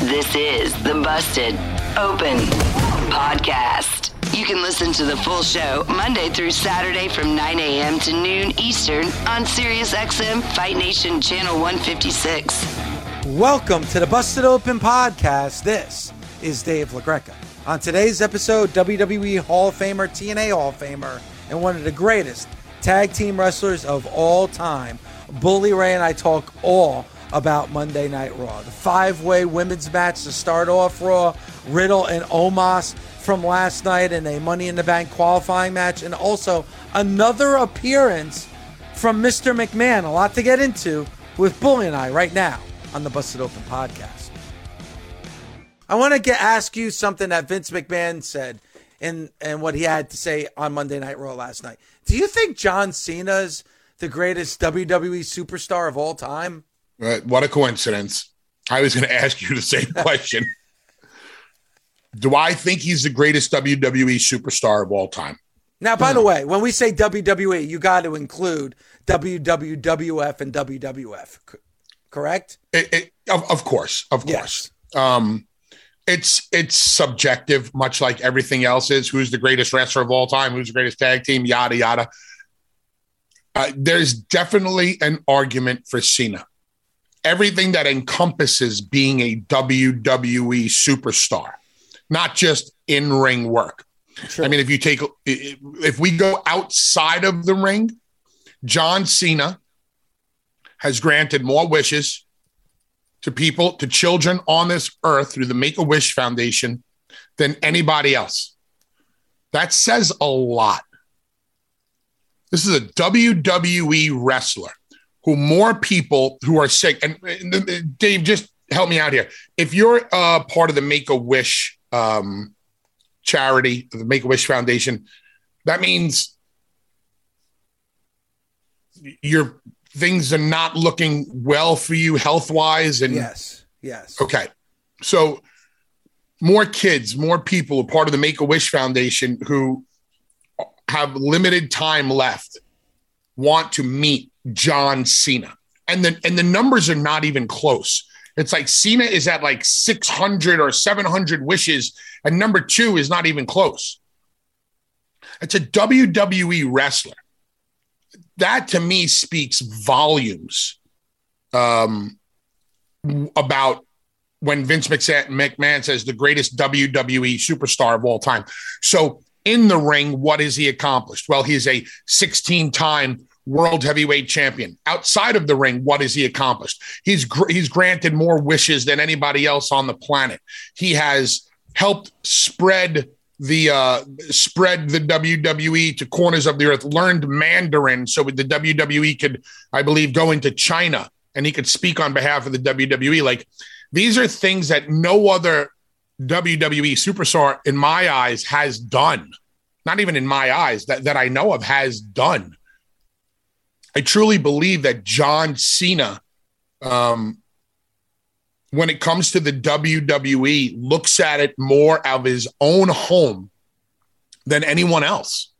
This is the Busted Open Podcast. You can listen to the full show Monday through Saturday from 9 a.m. to noon Eastern on SiriusXM Fight Nation Channel 156. Welcome to the Busted Open Podcast. This is Dave LaGreca. On today's episode, WWE Hall of Famer, TNA Hall of Famer, and one of the greatest tag team wrestlers of all time, Bully Ray and I talk all about Monday Night Raw. The five way women's match to start off Raw, Riddle and Omos from last night in a Money in the Bank qualifying match, and also another appearance from Mr. McMahon. A lot to get into with Bully and I right now on the Busted Open podcast. I want to get ask you something that Vince McMahon said and and what he had to say on Monday Night Raw last night. Do you think John Cena's the greatest WWE superstar of all time? Uh, what a coincidence. I was going to ask you the same question. Do I think he's the greatest WWE superstar of all time? Now, by the way, when we say WWE, you got to include WWF and WWF, correct? It, it, of, of course, of Yes. course. Um, it's it's subjective, much like everything else is. Who's the greatest wrestler of all time? Who's the greatest tag team? Yada yada. Uh, there's definitely an argument for Cena. Everything that encompasses being a WWE superstar, not just in ring work. Sure. I mean, if you take, if we go outside of the ring, John Cena has granted more wishes to people, to children on this earth through the Make a Wish Foundation than anybody else. That says a lot. This is a WWE wrestler who more people who are sick. And, and Dave, just help me out here. If you're uh, part of the Make a Wish um, charity, the Make a Wish Foundation, that means your things are not looking well for you health wise. And yes, yes. okay, so more kids, more people are part of the Make a Wish Foundation who have limited time left want to meet John Cena. And the and the numbers are not even close. It's like Cena is at like 600 or 700 wishes and number 2 is not even close. It's a WWE wrestler. That to me speaks volumes um, about when Vince McMahon says the greatest WWE superstar of all time. So in the ring, what has he accomplished? Well, he's a 16 time world heavyweight champion. Outside of the ring, what has he accomplished? He's gr- he's granted more wishes than anybody else on the planet. He has helped spread the uh, spread the WWE to corners of the earth. Learned Mandarin so the WWE could, I believe, go into China and he could speak on behalf of the WWE. Like these are things that no other WWE superstar, in my eyes, has done. Not even in my eyes that, that I know of has done. I truly believe that John Cena, um, when it comes to the WWE, looks at it more of his own home than anyone else.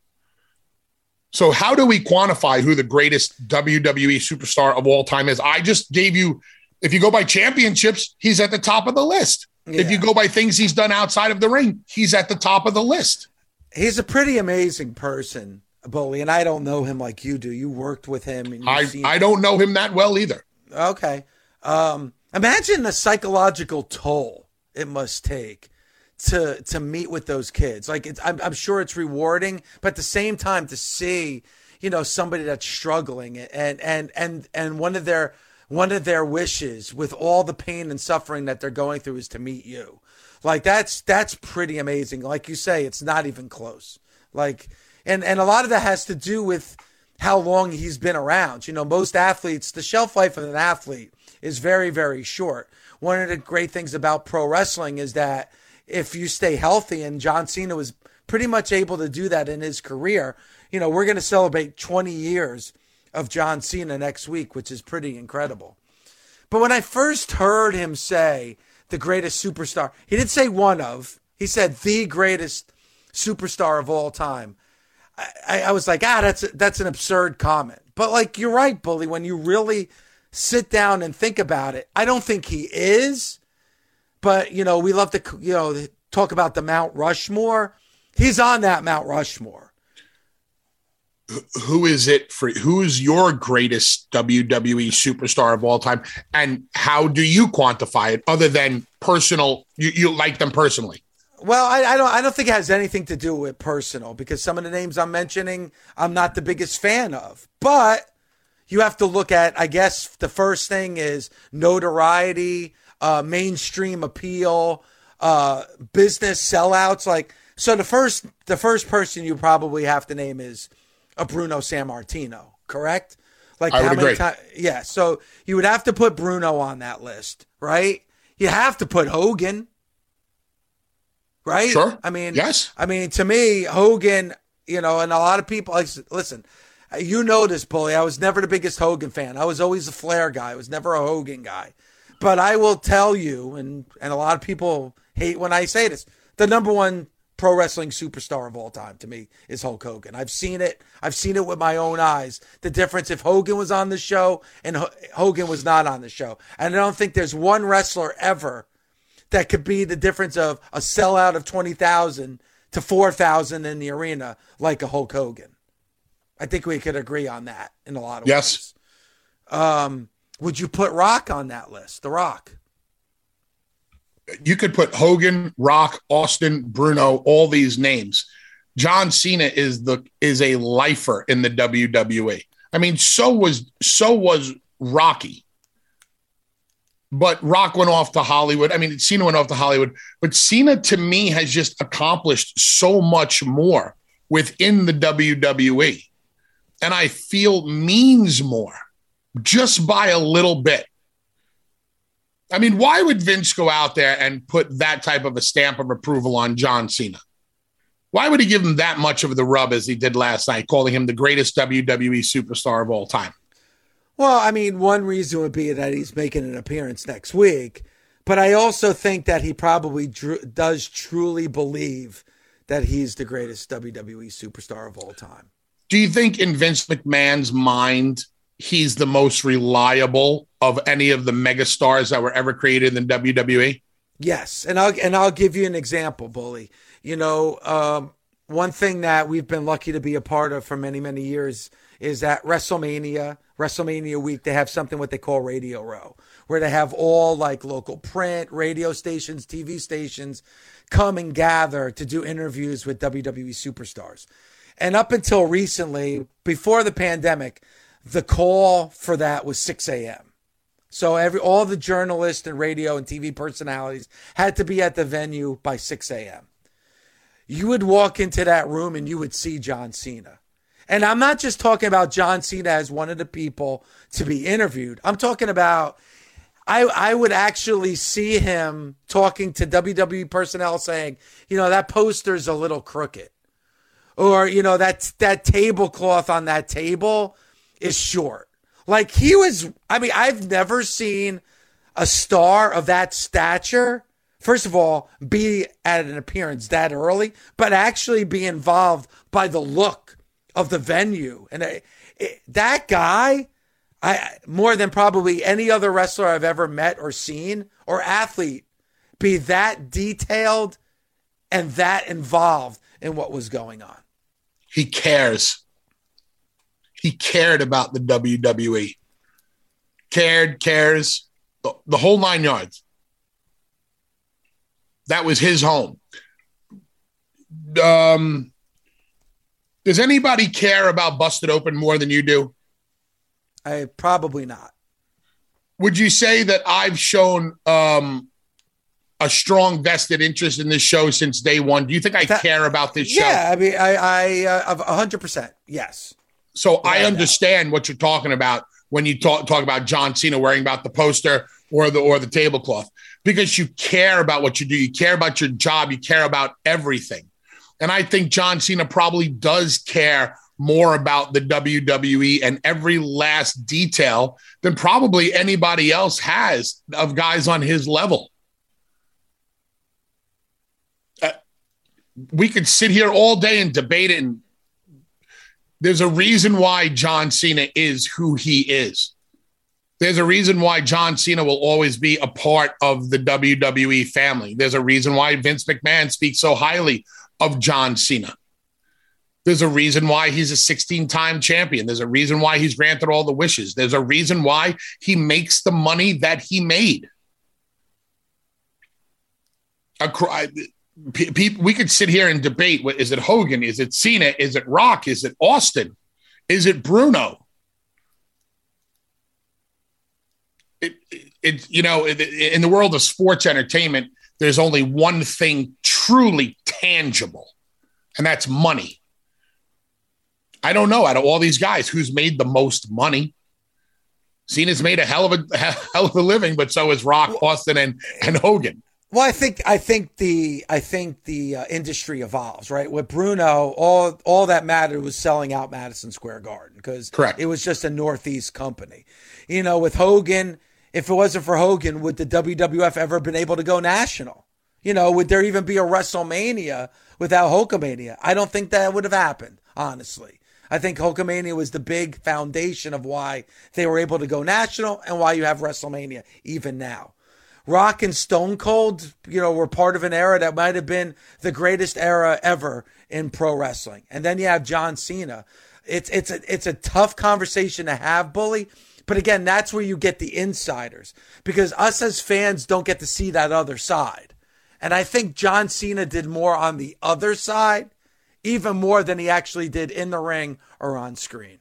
So, how do we quantify who the greatest WWE superstar of all time is? I just gave you, if you go by championships, he's at the top of the list. If you go by things he's done outside of the ring, he's at the top of the list. He's a pretty amazing person, Bully, and I don't know him like you do. You worked with him. And I, seen- I don't know him that well either. Okay. Um, imagine the psychological toll it must take to to meet with those kids. Like it's, I'm, I'm sure it's rewarding, but at the same time to see, you know, somebody that's struggling and and and and one of their one of their wishes with all the pain and suffering that they're going through is to meet you. Like that's that's pretty amazing. Like you say, it's not even close. Like and and a lot of that has to do with how long he's been around. You know, most athletes, the shelf life of an athlete is very very short. One of the great things about pro wrestling is that if you stay healthy, and John Cena was pretty much able to do that in his career. You know, we're going to celebrate 20 years of John Cena next week, which is pretty incredible. But when I first heard him say the greatest superstar, he didn't say one of, he said the greatest superstar of all time. I, I was like, ah, that's that's an absurd comment. But like, you're right, bully. When you really sit down and think about it, I don't think he is. But, you know, we love to, you know, talk about the Mount Rushmore. He's on that Mount Rushmore. Who is it for? Who is your greatest WWE superstar of all time? And how do you quantify it other than personal? You, you like them personally? Well, I, I, don't. I don't think it has anything to do with personal because some of the names I'm mentioning, I'm not the biggest fan of. But you have to look at. I guess the first thing is notoriety, uh, mainstream appeal, uh, business sellouts. Like so, the first the first person you probably have to name is a Bruno Sammartino, correct? Like I how many times? Yeah, so you would have to put Bruno on that list, right? You have to put Hogan, right? Sure. I mean, yes. I mean, to me, Hogan, you know, and a lot of people like listen. You know this, bully. I was never the biggest Hogan fan. I was always a Flair guy. I was never a Hogan guy. But I will tell you, and and a lot of people hate when I say this, the number one pro wrestling superstar of all time to me is Hulk Hogan. I've seen it. I've seen it with my own eyes. The difference if Hogan was on the show and H- Hogan was not on the show. And I don't think there's one wrestler ever that could be the difference of a sellout of 20,000 to 4,000 in the arena like a Hulk Hogan. I think we could agree on that in a lot of yes. ways. Um, would you put Rock on that list? The Rock. You could put Hogan, Rock, Austin, Bruno, all these names. John Cena is the is a lifer in the WWE. I mean, so was so was Rocky. But Rock went off to Hollywood. I mean, Cena went off to Hollywood, but Cena to me has just accomplished so much more within the WWE. And I feel means more just by a little bit. I mean, why would Vince go out there and put that type of a stamp of approval on John Cena? Why would he give him that much of the rub as he did last night, calling him the greatest WWE superstar of all time? Well, I mean, one reason would be that he's making an appearance next week, but I also think that he probably dr- does truly believe that he's the greatest WWE superstar of all time. Do you think in Vince McMahon's mind he's the most reliable of any of the megastars that were ever created in WWE? Yes, and I'll and I'll give you an example, bully. You know, um, one thing that we've been lucky to be a part of for many many years is that WrestleMania, WrestleMania week, they have something what they call Radio Row, where they have all like local print, radio stations, TV stations come and gather to do interviews with WWE superstars. And up until recently, before the pandemic, the call for that was 6 a.m. So every all the journalists and radio and TV personalities had to be at the venue by 6 a.m. You would walk into that room and you would see John Cena. And I'm not just talking about John Cena as one of the people to be interviewed. I'm talking about I I would actually see him talking to WWE personnel saying, you know, that poster's a little crooked. Or, you know, that that tablecloth on that table is short. Like he was, I mean, I've never seen a star of that stature, first of all, be at an appearance that early, but actually be involved by the look of the venue. And it, that guy, I more than probably any other wrestler I've ever met or seen or athlete, be that detailed and that involved in what was going on. He cares. He cared about the WWE. Cared, cares, the, the whole nine yards. That was his home. Um, does anybody care about Busted Open more than you do? I probably not. Would you say that I've shown um, a strong vested interest in this show since day one? Do you think I That- care about this show? Yeah, I mean, I, I, uh, hundred percent, yes. So I Yeah, understand what you're talking about when you talk talk about John Cena wearing about the poster or the or the tablecloth because you care about what you do, you care about your job, you care about everything. And I think John Cena probably does care more about the WWE and every last detail than probably anybody else has of guys on his level. Uh, we could sit here all day and debate it and there's a reason why John Cena is who he is. There's a reason why John Cena will always be a part of the WWE family. There's a reason why Vince McMahon speaks so highly of John Cena. There's a reason why he's a 16 time champion. There's a reason why he's granted all the wishes. There's a reason why he makes the money that he made. Pe- pe- we could sit here and debate what is it Hogan? Is it Cena? Is it Rock? Is it Austin? Is it Bruno? It, it you know, it- in the world of sports entertainment, there's only one thing truly tangible, and that's money. I don't know out of all these guys who's made the most money. Cena's made a hell of a hell of a living, but so is Rock, Austin, and and Hogan. Well, I think I think the I think the uh, industry evolves, right? With Bruno, all all that mattered was selling out Madison Square Garden because Correct. it was just a Northeast company. You know, with Hogan, if it wasn't for Hogan, would the WWF ever been able to go national? You know, would there even be a WrestleMania without Hulkamania? I don't think that would have happened, honestly. I think Hulkamania was the big foundation of why they were able to go national and why you have WrestleMania even now. Rock and Stone Cold, you know, were part of an era that might have been the greatest era ever in pro wrestling. And then you have John Cena. It's it's a it's a tough conversation to have, bully. But again, that's where you get the insiders because us as fans don't get to see that other side. And I think John Cena did more on the other side, even more than he actually did in the ring or on screen.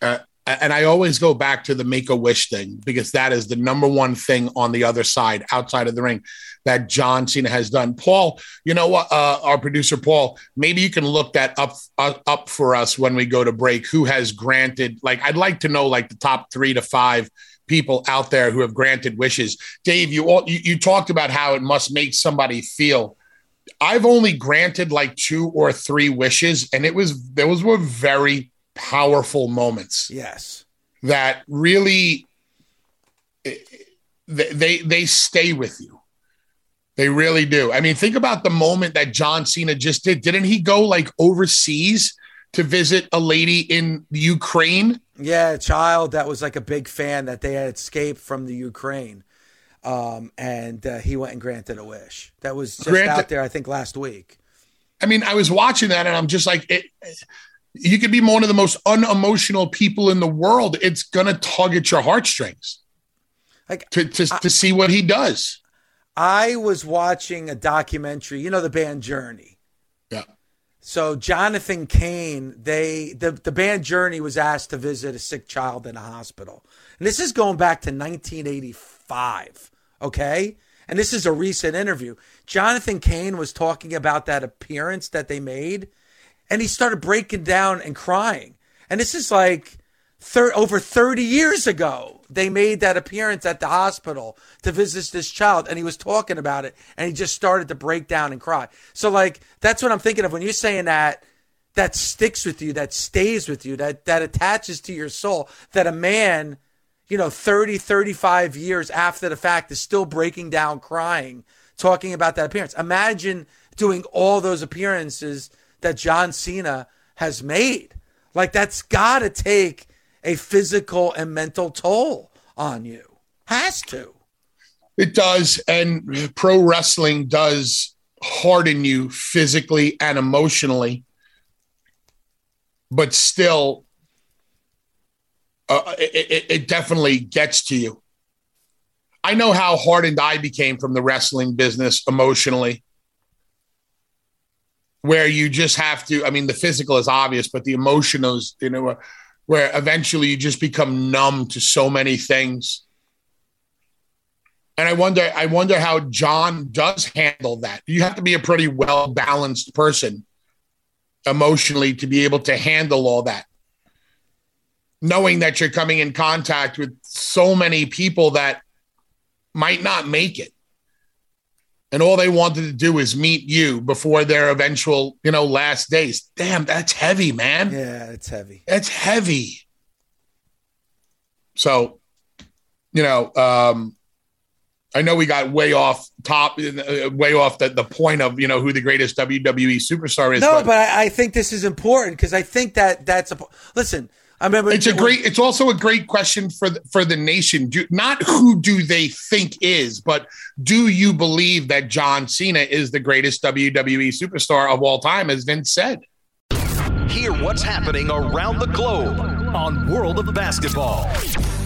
Uh, and I always go back to the make a wish thing because that is the number one thing on the other side, outside of the ring, that John Cena has done. Paul, you know what? Uh, our producer Paul, maybe you can look that up uh, up for us when we go to break. Who has granted? Like, I'd like to know like the top three to five people out there who have granted wishes. Dave, you all you, you talked about how it must make somebody feel. I've only granted like two or three wishes, and it was those were very powerful moments Yes. that really they they, stay with you. They really do. I mean, think about the moment that John Cena just did. Didn't he go like overseas to visit a lady in Ukraine? Yeah, a child that was like a big fan that they had escaped from the Ukraine. Um, and uh, he went and granted a wish. That was just Granted- out there, I think, last week. I mean, I was watching that and I'm just like, it, you could be one of the most unemotional people in the world. It's gonna tug at your heartstrings Like to to, to see what he does. I was watching a documentary, you know, the band Journey. Yeah. So Jonathan Cain, they the, the band Journey was asked to visit a sick child in a hospital. And this is going back to 1985, okay? And this is a recent interview. Jonathan Cain was talking about that appearance that they made and he started breaking down and crying. And this is like thir- over 30 years ago. They made that appearance at the hospital to visit this child, and he was talking about it, and he just started to break down and cry. So, like, that's what I'm thinking of when you're saying that. That sticks with you, that stays with you, that that attaches to your soul. That a man, you know, 30, 35 years after the fact is still breaking down, crying, talking about that appearance. Imagine doing all those appearances that John Cena has made. Like that's got to take a physical and mental toll on you. Has to. It does. And pro wrestling does harden you physically and emotionally, but still, uh, it, it, it definitely gets to you. I know how hardened I became from the wrestling business emotionally, where you just have to. I mean, the physical is obvious, but the emotional is, you know, where eventually you just become numb to so many things. And I wonder, I wonder how John does handle that. You have to be a pretty well balanced person emotionally to be able to handle all that knowing that you're coming in contact with so many people that might not make it. And all they wanted to do is meet you before their eventual, you know, last days. Damn, that's heavy, man. Yeah, it's heavy. It's heavy. So, you know, um, I know we got way off top, uh, way off the, the point of you know who the greatest WWE superstar is. No, but, but I, I, think this is important because I think that that's a listen. I remember it's a great. It's also a great question for the, for the nation. Do, not who do they think is, but do you believe that John Cena is the greatest WWE superstar of all time, as Vince said? Hear what's happening around the globe on World of Basketball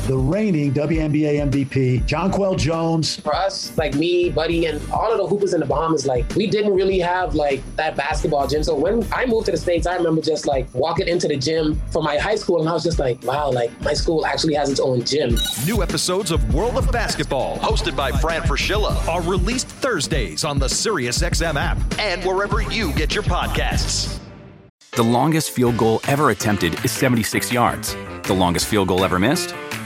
the reigning WNBA MVP, Jonquel Jones. For us, like me, Buddy, and all of the hoopers in the Bahamas, like we didn't really have like that basketball gym. So when I moved to the States, I remember just like walking into the gym for my high school and I was just like, wow, like my school actually has its own gym. New episodes of World of Basketball, hosted by Fran Fraschilla, are released Thursdays on the SiriusXM app and wherever you get your podcasts. The longest field goal ever attempted is 76 yards. The longest field goal ever missed?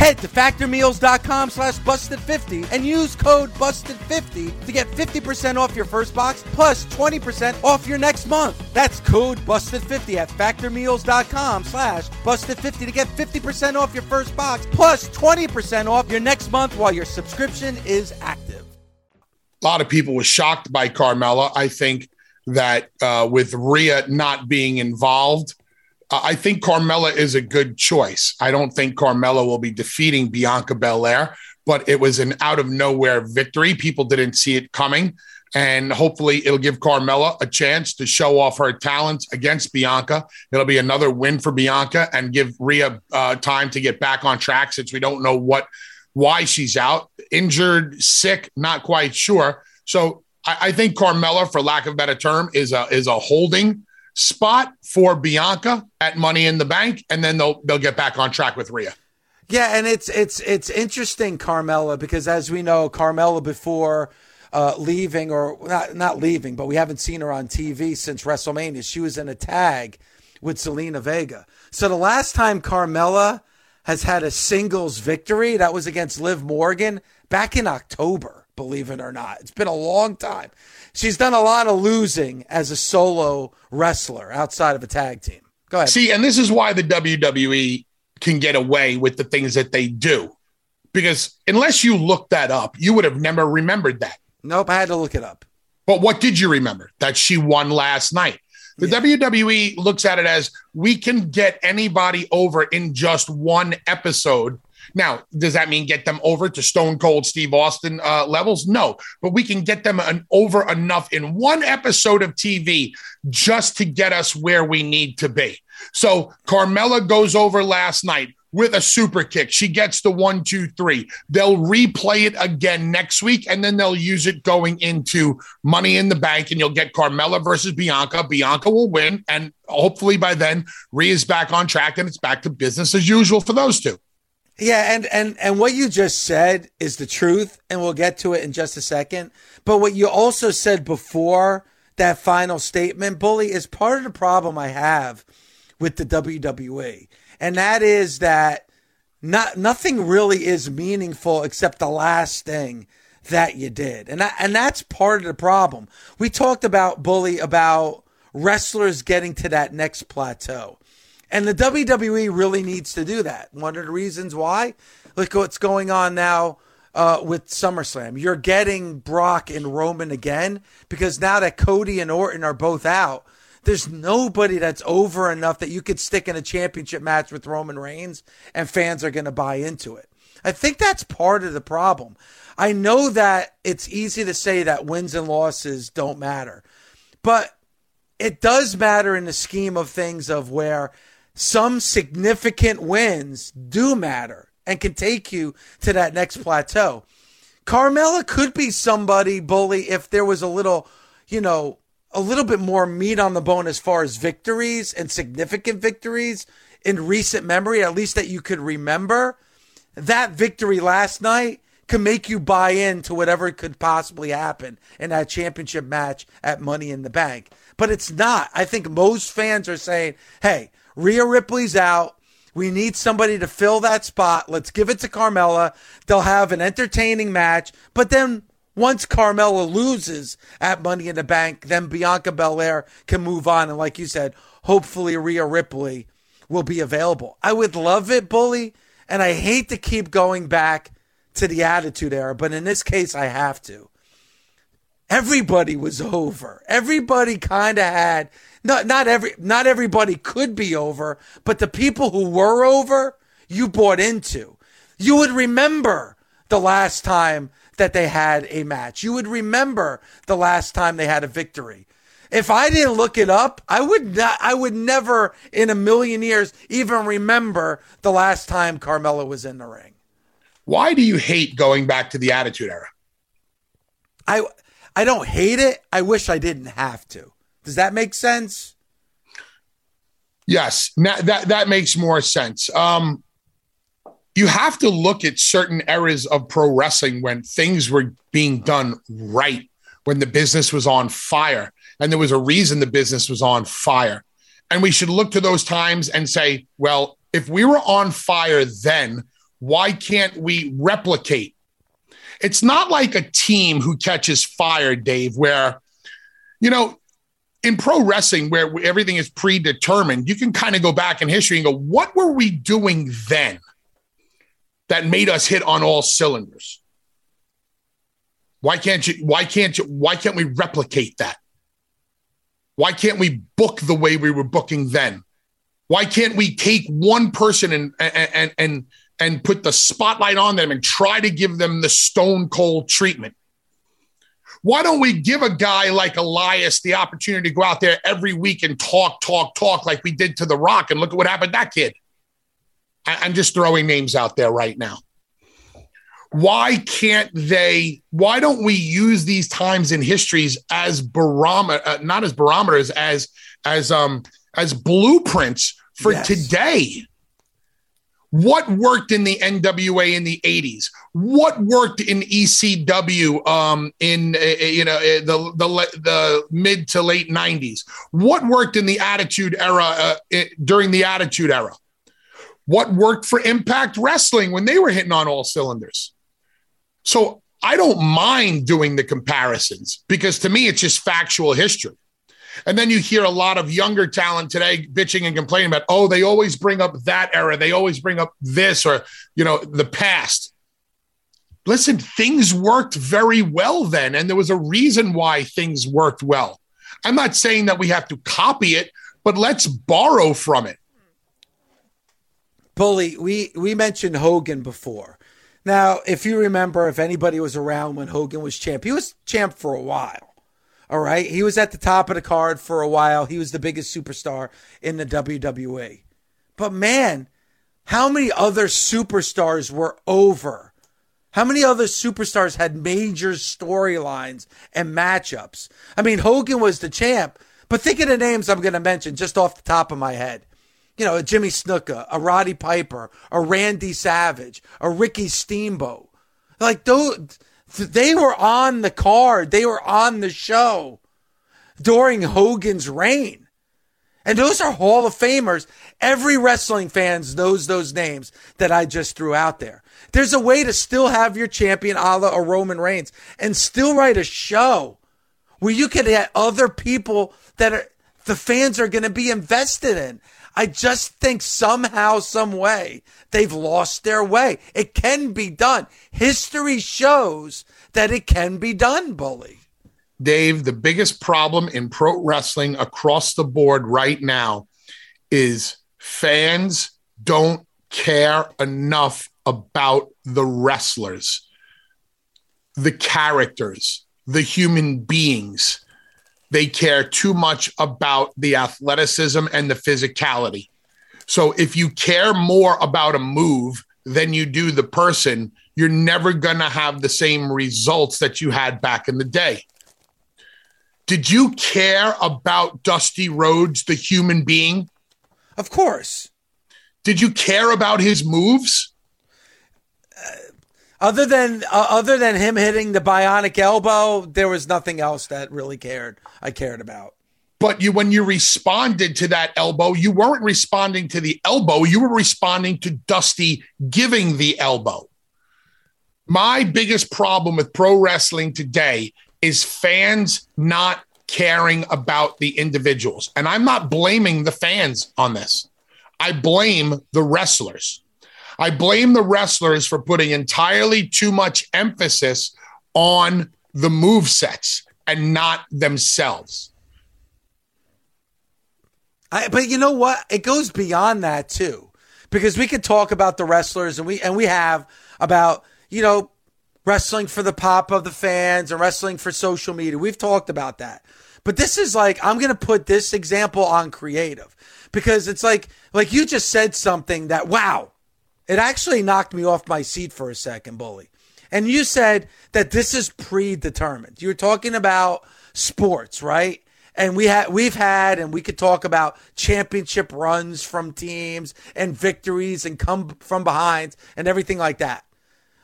Head to factormeals.com slash busted50 and use code busted50 to get 50% off your first box plus 20% off your next month. That's code busted50 at factormeals.com slash busted50 to get 50% off your first box plus 20% off your next month while your subscription is active. A lot of people were shocked by Carmella. I think that uh, with Rhea not being involved, I think Carmella is a good choice. I don't think Carmella will be defeating Bianca Belair, but it was an out of nowhere victory. People didn't see it coming. And hopefully, it'll give Carmella a chance to show off her talents against Bianca. It'll be another win for Bianca and give Rhea uh, time to get back on track since we don't know what why she's out, injured, sick, not quite sure. So I, I think Carmella, for lack of a better term, is a is a holding spot for Bianca at Money in the Bank, and then they'll they'll get back on track with Rhea. Yeah, and it's it's it's interesting, Carmella, because as we know, Carmella before uh, leaving or not not leaving, but we haven't seen her on TV since WrestleMania. She was in a tag with Zelina Vega. So the last time Carmella has had a singles victory, that was against Liv Morgan back in October, believe it or not. It's been a long time. She's done a lot of losing as a solo wrestler outside of a tag team. Go ahead. See, and this is why the WWE can get away with the things that they do. Because unless you look that up, you would have never remembered that. Nope, I had to look it up. But what did you remember? That she won last night. The yeah. WWE looks at it as we can get anybody over in just one episode. Now, does that mean get them over to Stone Cold Steve Austin uh, levels? No, but we can get them an, over enough in one episode of TV just to get us where we need to be. So Carmella goes over last night with a super kick. She gets the one, two, three. They'll replay it again next week, and then they'll use it going into Money in the Bank, and you'll get Carmella versus Bianca. Bianca will win, and hopefully by then, Rhea's back on track, and it's back to business as usual for those two. Yeah, and and and what you just said is the truth, and we'll get to it in just a second. But what you also said before that final statement, bully, is part of the problem I have with the WWE and that is that not nothing really is meaningful except the last thing that you did. And and that's part of the problem. We talked about bully about wrestlers getting to that next plateau. And the WWE really needs to do that. One of the reasons why, look what's going on now uh, with SummerSlam. You're getting Brock and Roman again because now that Cody and Orton are both out, there's nobody that's over enough that you could stick in a championship match with Roman Reigns and fans are going to buy into it. I think that's part of the problem. I know that it's easy to say that wins and losses don't matter, but it does matter in the scheme of things of where some significant wins do matter and can take you to that next plateau. Carmella could be somebody, bully, if there was a little, you know, a little bit more meat on the bone as far as victories and significant victories in recent memory, at least that you could remember. That victory last night can make you buy into whatever could possibly happen in that championship match at Money in the Bank. But it's not. I think most fans are saying, hey, Rhea Ripley's out. We need somebody to fill that spot. Let's give it to Carmella. They'll have an entertaining match, but then once Carmella loses at Money in the Bank, then Bianca Belair can move on. And like you said, hopefully Rhea Ripley will be available. I would love it, Bully. And I hate to keep going back to the Attitude Era, but in this case, I have to. Everybody was over. Everybody kind of had not not every not everybody could be over, but the people who were over, you bought into. You would remember the last time that they had a match. You would remember the last time they had a victory. If I didn't look it up, I would not, I would never in a million years even remember the last time Carmella was in the ring. Why do you hate going back to the Attitude Era? I I don't hate it. I wish I didn't have to. Does that make sense? Yes, that that, that makes more sense. Um, you have to look at certain eras of pro wrestling when things were being done right, when the business was on fire, and there was a reason the business was on fire. And we should look to those times and say, well, if we were on fire then, why can't we replicate? It's not like a team who catches fire, Dave, where, you know, in pro wrestling, where everything is predetermined, you can kind of go back in history and go, what were we doing then? that made us hit on all cylinders. Why can't you? Why can't you? Why can't we replicate that? Why can't we book the way we were booking then? Why can't we take one person and and and and put the spotlight on them and try to give them the stone cold treatment? Why don't we give a guy like Elias the opportunity to go out there every week and talk, talk, talk like we did to The Rock? And look at what happened to that kid. I'm just throwing names out there right now. Why can't they? Why don't we use these times in histories as barometer, uh, not as barometers, as as um as blueprints for yes. today? What worked in the NWA in the 80s? What worked in ECW um, in uh, you know uh, the, the the mid to late 90s? What worked in the Attitude Era uh, during the Attitude Era? What worked for Impact Wrestling when they were hitting on all cylinders? So I don't mind doing the comparisons because to me it's just factual history. And then you hear a lot of younger talent today bitching and complaining about, oh, they always bring up that era. They always bring up this or, you know, the past. Listen, things worked very well then. And there was a reason why things worked well. I'm not saying that we have to copy it, but let's borrow from it. Bully, we, we mentioned Hogan before. Now, if you remember, if anybody was around when Hogan was champ, he was champ for a while. All right. He was at the top of the card for a while. He was the biggest superstar in the WWE. But man, how many other superstars were over? How many other superstars had major storylines and matchups? I mean, Hogan was the champ, but think of the names I'm going to mention just off the top of my head. You know, a Jimmy Snuka, a Roddy Piper, a Randy Savage, a Ricky Steamboat. Like those they were on the card. They were on the show during Hogan's reign. And those are Hall of Famers. Every wrestling fans knows those names that I just threw out there. There's a way to still have your champion a la a Roman Reigns and still write a show where you can get other people that are the fans are going to be invested in. I just think somehow, some way, they've lost their way. It can be done. History shows that it can be done, Bully. Dave, the biggest problem in pro wrestling across the board right now is fans don't care enough about the wrestlers, the characters, the human beings they care too much about the athleticism and the physicality. So if you care more about a move than you do the person, you're never going to have the same results that you had back in the day. Did you care about Dusty Rhodes, the human being? Of course. Did you care about his moves? Other than uh, other than him hitting the bionic elbow, there was nothing else that really cared. I cared about. But you, when you responded to that elbow, you weren't responding to the elbow. You were responding to Dusty giving the elbow. My biggest problem with pro wrestling today is fans not caring about the individuals. And I'm not blaming the fans on this. I blame the wrestlers. I blame the wrestlers for putting entirely too much emphasis on the move sets and not themselves. I, but you know what? It goes beyond that too, because we could talk about the wrestlers and we and we have about you know wrestling for the pop of the fans and wrestling for social media. We've talked about that. But this is like I'm going to put this example on creative because it's like like you just said something that wow, it actually knocked me off my seat for a second, Bully. And you said that this is predetermined. You were talking about sports, right? And we had we've had and we could talk about championship runs from teams and victories and come from behind and everything like that.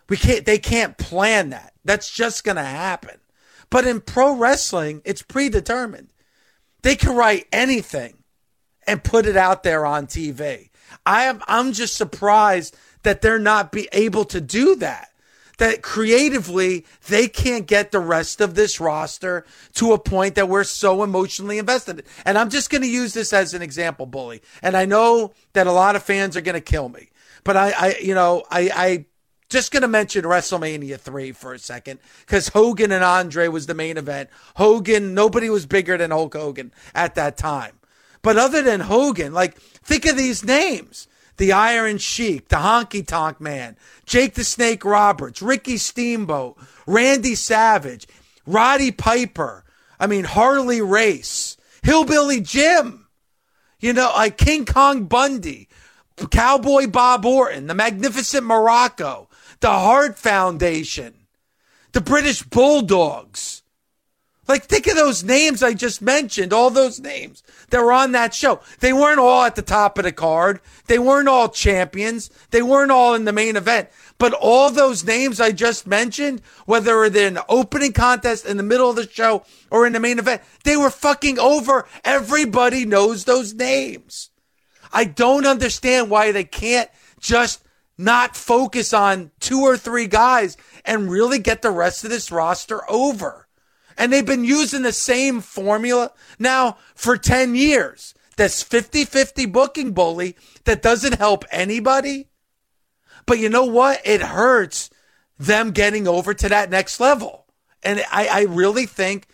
We can't they can't plan that. That's just going to happen. But in pro wrestling, it's predetermined. They can write anything and put it out there on TV. I am I'm just surprised that they're not be able to do that. That creatively they can't get the rest of this roster to a point that we're so emotionally invested. And I'm just going to use this as an example, bully. And I know that a lot of fans are going to kill me, but I, I you know, I, I just going to mention WrestleMania 3 for a second because Hogan and Andre was the main event. Hogan, nobody was bigger than Hulk Hogan at that time. But other than Hogan, like, think of these names the Iron Sheik, the Honky Tonk Man, Jake the Snake Roberts, Ricky Steamboat, Randy Savage, Roddy Piper. I mean, Harley Race, Hillbilly Jim, you know, like King Kong Bundy, Cowboy Bob Orton, the Magnificent Muraco, the Hart Foundation, the British Bulldogs. Like, think of those names I just mentioned, all those names that were on that show. They weren't all at the top of the card. They weren't all champions. They weren't all in the main event. But all those names I just mentioned, whether they're in the opening contest, in the middle of the show, or in the main event, they were fucking over. Everybody knows those names. I don't understand why they can't just not focus on two or three guys and really get the rest of this roster over. And they've been using the same formula now for 10 years. This 50 50 booking bully that doesn't help anybody. But you know what? It hurts them getting over to that next level. And I, I really think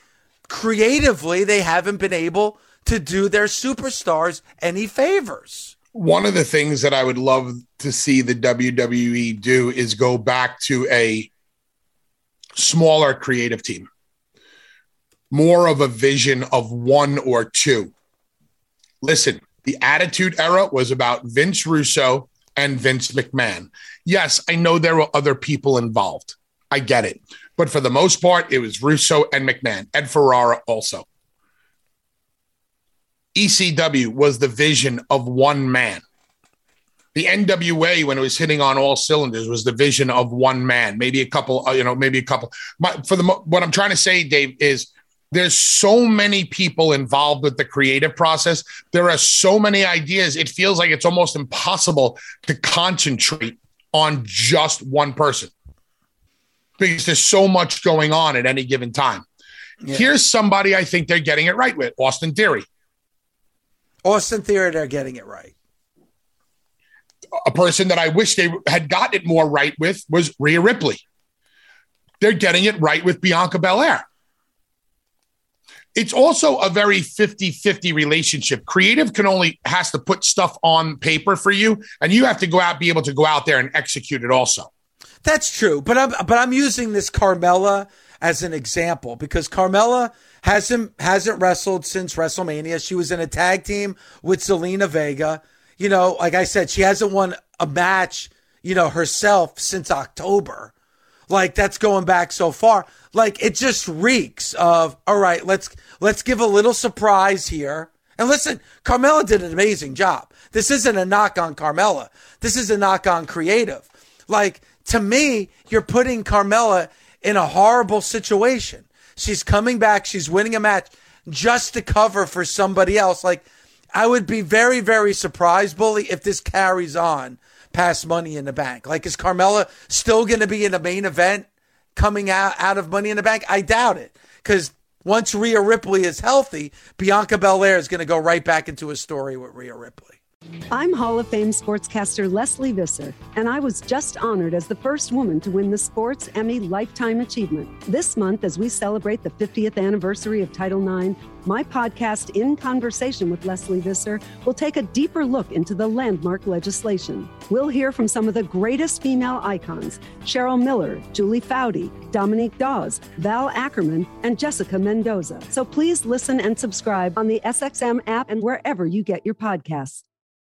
creatively they haven't been able to do their superstars any favors. One of the things that I would love to see the WWE do is go back to a smaller creative team, more of a vision of one or two. Listen, the Attitude Era was about Vince Russo and Vince McMahon. Yes, I know there were other people involved. I get it. But for the most part, it was Russo and McMahon, Ed Ferrara also. ECW was the vision of one man. The NWA, when it was hitting on all cylinders, was the vision of one man. Maybe a couple, uh, you know, maybe a couple. But for the what I'm trying to say, Dave, is there's so many people involved with the creative process. There are so many ideas. It feels like it's almost impossible to concentrate on just one person because there's so much going on at any given time. Yeah. Here's somebody I think they're getting it right with Austin Theory. Austin Theory, they're getting it right. A person that I wish they had gotten it more right with was Rhea Ripley. They're getting it right with Bianca Belair. It's also a very 50 50 relationship. Creative can only has to put stuff on paper for you, and you have to go out, be able to go out there and execute it also. That's true. But I'm, but I'm using this Carmella as an example because Carmella hasn't hasn't wrestled since WrestleMania. She was in a tag team with Zelina Vega. You know, like I said, she hasn't won a match, you know, herself since October. Like that's going back so far. Like it just reeks of all right, let's let's give a little surprise here. And listen, Carmella did an amazing job. This isn't a knock on Carmella. This is a knock on creative. Like to me, you're putting Carmella in a horrible situation. She's coming back, she's winning a match just to cover for somebody else. Like, I would be very, very surprised, Bully, if this carries on past Money in the Bank. Like, is Carmella still going to be in the main event coming out, out of Money in the Bank? I doubt it. Because once Rhea Ripley is healthy, Bianca Belair is going to go right back into a story with Rhea Ripley. I'm Hall of Fame sportscaster Lesley Visser, and I was just honored as the first woman to win the Sports Emmy Lifetime Achievement. This month, as we celebrate the 50th anniversary of Title IX, my podcast, In Conversation with Lesley Visser, will take a deeper look into the landmark legislation. We'll hear from some of the greatest female icons Cheryl Miller, Julie Foudy, Dominique Dawes, Val Ackerman, and Jessica Mendoza. So please listen and subscribe on the SXM app and wherever you get your podcasts.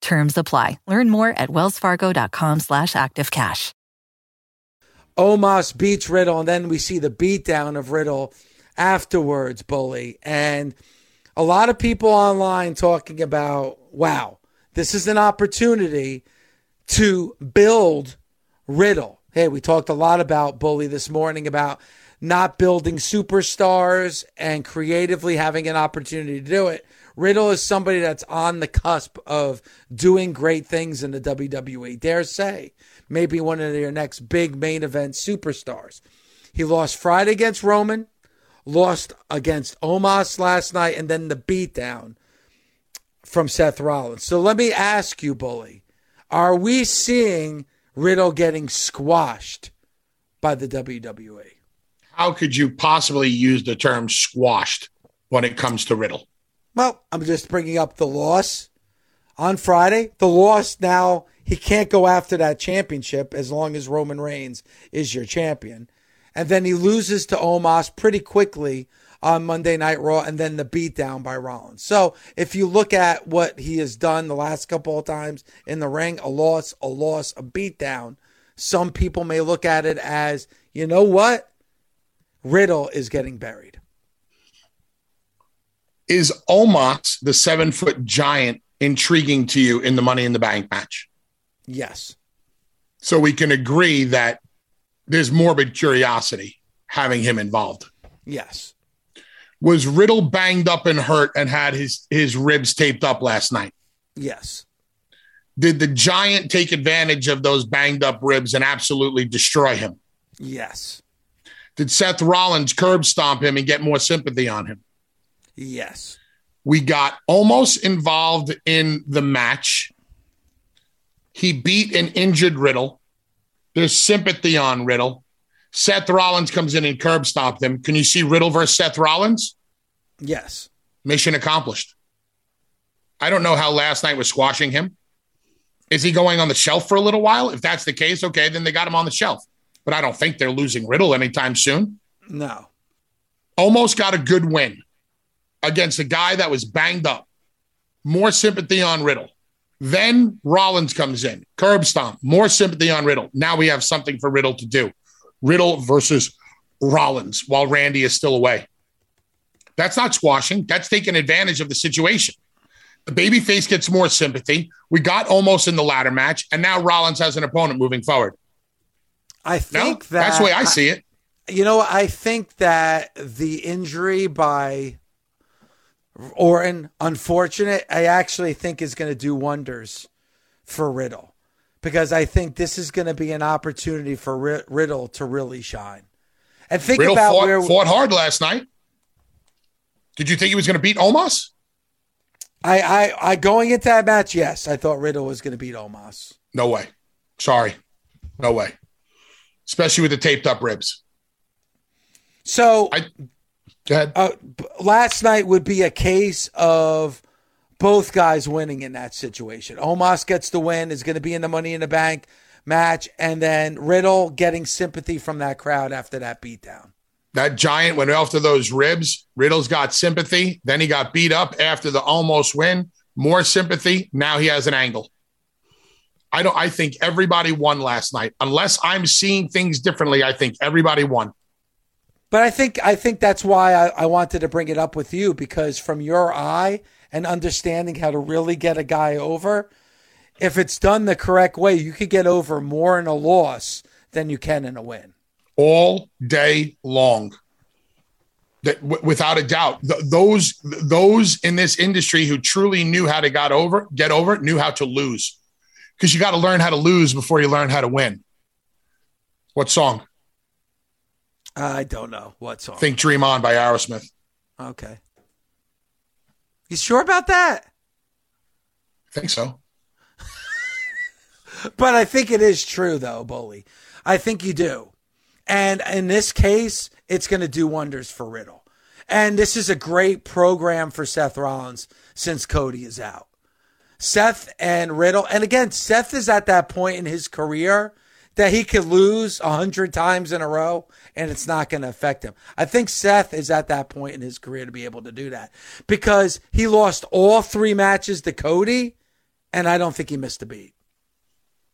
Terms apply. Learn more at wellsfargo.com slash activecash. Omos beats Riddle, and then we see the beatdown of Riddle afterwards, Bully. And a lot of people online talking about, wow, this is an opportunity to build Riddle. Hey, we talked a lot about Bully this morning about not building superstars and creatively having an opportunity to do it. Riddle is somebody that's on the cusp of doing great things in the WWE. Dare say, maybe one of their next big main event superstars. He lost Friday against Roman, lost against Omos last night, and then the beatdown from Seth Rollins. So let me ask you, Bully, are we seeing Riddle getting squashed by the WWE? How could you possibly use the term squashed when it comes to Riddle? Well, I'm just bringing up the loss on Friday. The loss now, he can't go after that championship as long as Roman Reigns is your champion. And then he loses to Omos pretty quickly on Monday Night Raw and then the beatdown by Rollins. So if you look at what he has done the last couple of times in the ring, a loss, a loss, a beatdown, some people may look at it as, you know what? Riddle is getting buried. Is Omos, the seven foot giant, intriguing to you in the Money in the Bank match? Yes. So we can agree that there's morbid curiosity having him involved. Yes. Was Riddle banged up and hurt and had his his ribs taped up last night? Yes. Did the giant take advantage of those banged up ribs and absolutely destroy him? Yes. Did Seth Rollins curb stomp him and get more sympathy on him? Yes. We got Omos involved in the match. He beat an injured Riddle. There's sympathy on Riddle. Seth Rollins comes in and curb stomped him. Can you see Riddle versus Seth Rollins? Yes. Mission accomplished. I don't know how last night was squashing him. Is he going on the shelf for a little while? If that's the case, okay, then they got him on the shelf. But I don't think they're losing Riddle anytime soon. No. Omos got a good win against a guy that was banged up. More sympathy on Riddle. Then Rollins comes in, curb stomp, more sympathy on Riddle. Now we have something for Riddle to do. Riddle versus Rollins while Randy is still away. That's not squashing. That's taking advantage of the situation. The babyface gets more sympathy. We got Omos in the ladder match, and now Rollins has an opponent moving forward. I think no, that that's the way I see it. You know, I think that the injury by Orton, unfortunate, I actually think is going to do wonders for Riddle because I think this is going to be an opportunity for Riddle to really shine. And think Riddle about fought, where fought hard last night. Did you think he was going to beat Omos? I, I, I going into that match, yes, I thought Riddle was going to beat Omos. No way. Sorry, no way. Especially with the taped up ribs. So, I. Uh, last night would be a case of both guys winning in that situation. Omos gets the win, is going to be in the Money in the Bank match, and then Riddle getting sympathy from that crowd after that beatdown. That giant went after those ribs. Riddle's got sympathy. Then he got beat up after the almost win. More sympathy. Now he has an angle. I don't. I think everybody won last night. Unless I'm seeing things differently, I think everybody won. But I think I think that's why I, I wanted to bring it up with you because from your eye and understanding how to really get a guy over, if it's done the correct way, you could get over more in a loss than you can in a win. All day long. That, w- without a doubt, th- those those in this industry who truly knew how to got over, get over, knew how to lose, because you got to learn how to lose before you learn how to win. What song? I don't know what song. Think Dream On by Aerosmith. Okay. You sure about that? I think so. but I think it is true, though, Bully. I think you do. And in this case, it's going to do wonders for Riddle. And this is a great program for Seth Rollins since Cody is out. Seth and Riddle, and again, Seth is at that point in his career that he could lose a hundred times in a row and it's not going to affect him. I think Seth is at that point in his career to be able to do that because he lost all three matches to Cody, and I don't think he missed a beat.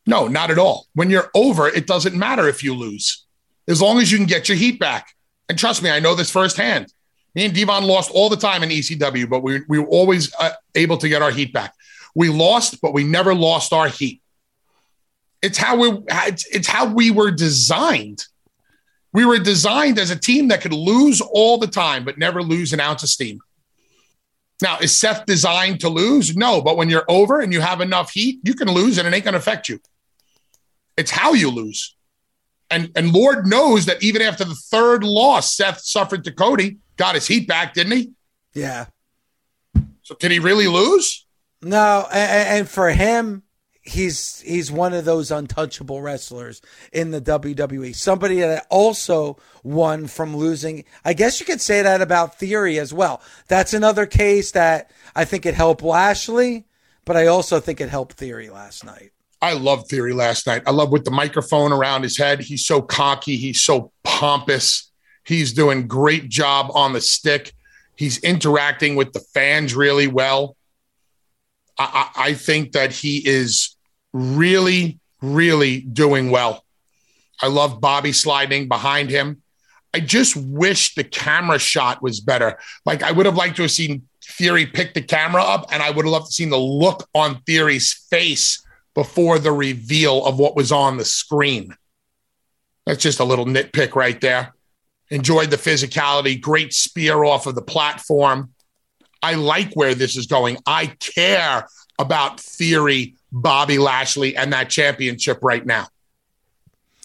No, not at all. When you're over, it doesn't matter if you lose, as long as you can get your heat back. And trust me, I know this firsthand. Me and Devon lost all the time in ECW, but we, we were always uh, able to get our heat back. We lost, but we never lost our heat. It's how we it's, it's how we were designed. We were designed as a team that could lose all the time, but never lose an ounce of steam. Now, is Seth designed to lose? No, but when you're over and you have enough heat, you can lose and it ain't going to affect you. It's how you lose. And, and Lord knows that even after the third loss, Seth suffered to Cody, got his heat back, didn't he? Yeah. So did he really lose? No, and, and for him, he's he's one of those untouchable wrestlers in the WWE. Somebody that also won from losing. I guess you could say that about Theory as well. That's another case that I think it helped Lashley, but I also think it helped Theory last night. I love Theory last night. I love with the microphone around his head. He's so cocky. He's so pompous. He's doing great job on the stick. He's interacting with the fans really well. I, I think that he is really, really doing well. I love Bobby sliding behind him. I just wish the camera shot was better. Like I would have liked to have seen Theory pick the camera up, and I would have loved to seen the look on Theory's face before the reveal of what was on the screen. That's just a little nitpick right there. Enjoyed the physicality, great spear off of the platform. I like where this is going. I care about Theory, Bobby Lashley, and that championship right now.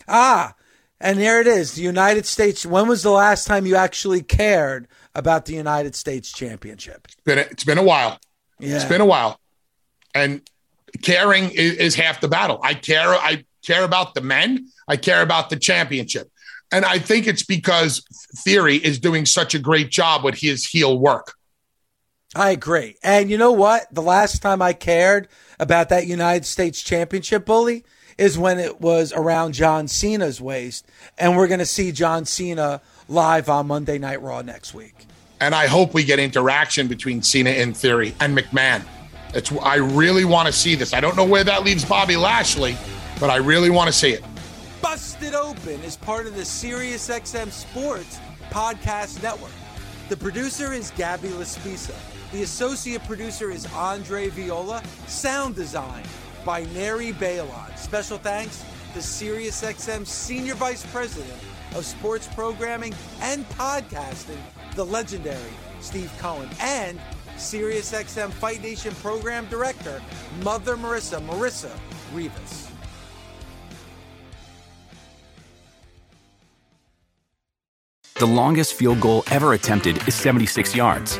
Ah, and there it is. The United States. When was the last time you actually cared about the United States Championship? It's been a, it's been a while. Yeah. It's been a while, and caring is, is half the battle. I care. I care about the men. I care about the championship, and I think it's because Theory is doing such a great job with his heel work. I agree. And you know what? The last time I cared about that United States Championship bully is when it was around John Cena's waist. And we're going to see John Cena live on Monday Night Raw next week. And I hope we get interaction between Cena and Theory and McMahon. It's I really want to see this. I don't know where that leaves Bobby Lashley, but I really want to see it. Busted Open is part of the SiriusXM Sports Podcast Network. The producer is Gabby Laspisa. The associate producer is Andre Viola. Sound design by Neri Balon. Special thanks to SiriusXM Senior Vice President of Sports Programming and Podcasting, the legendary Steve Cohen, and SiriusXM Fight Nation Program Director, Mother Marissa, Marissa Rivas. The longest field goal ever attempted is 76 yards.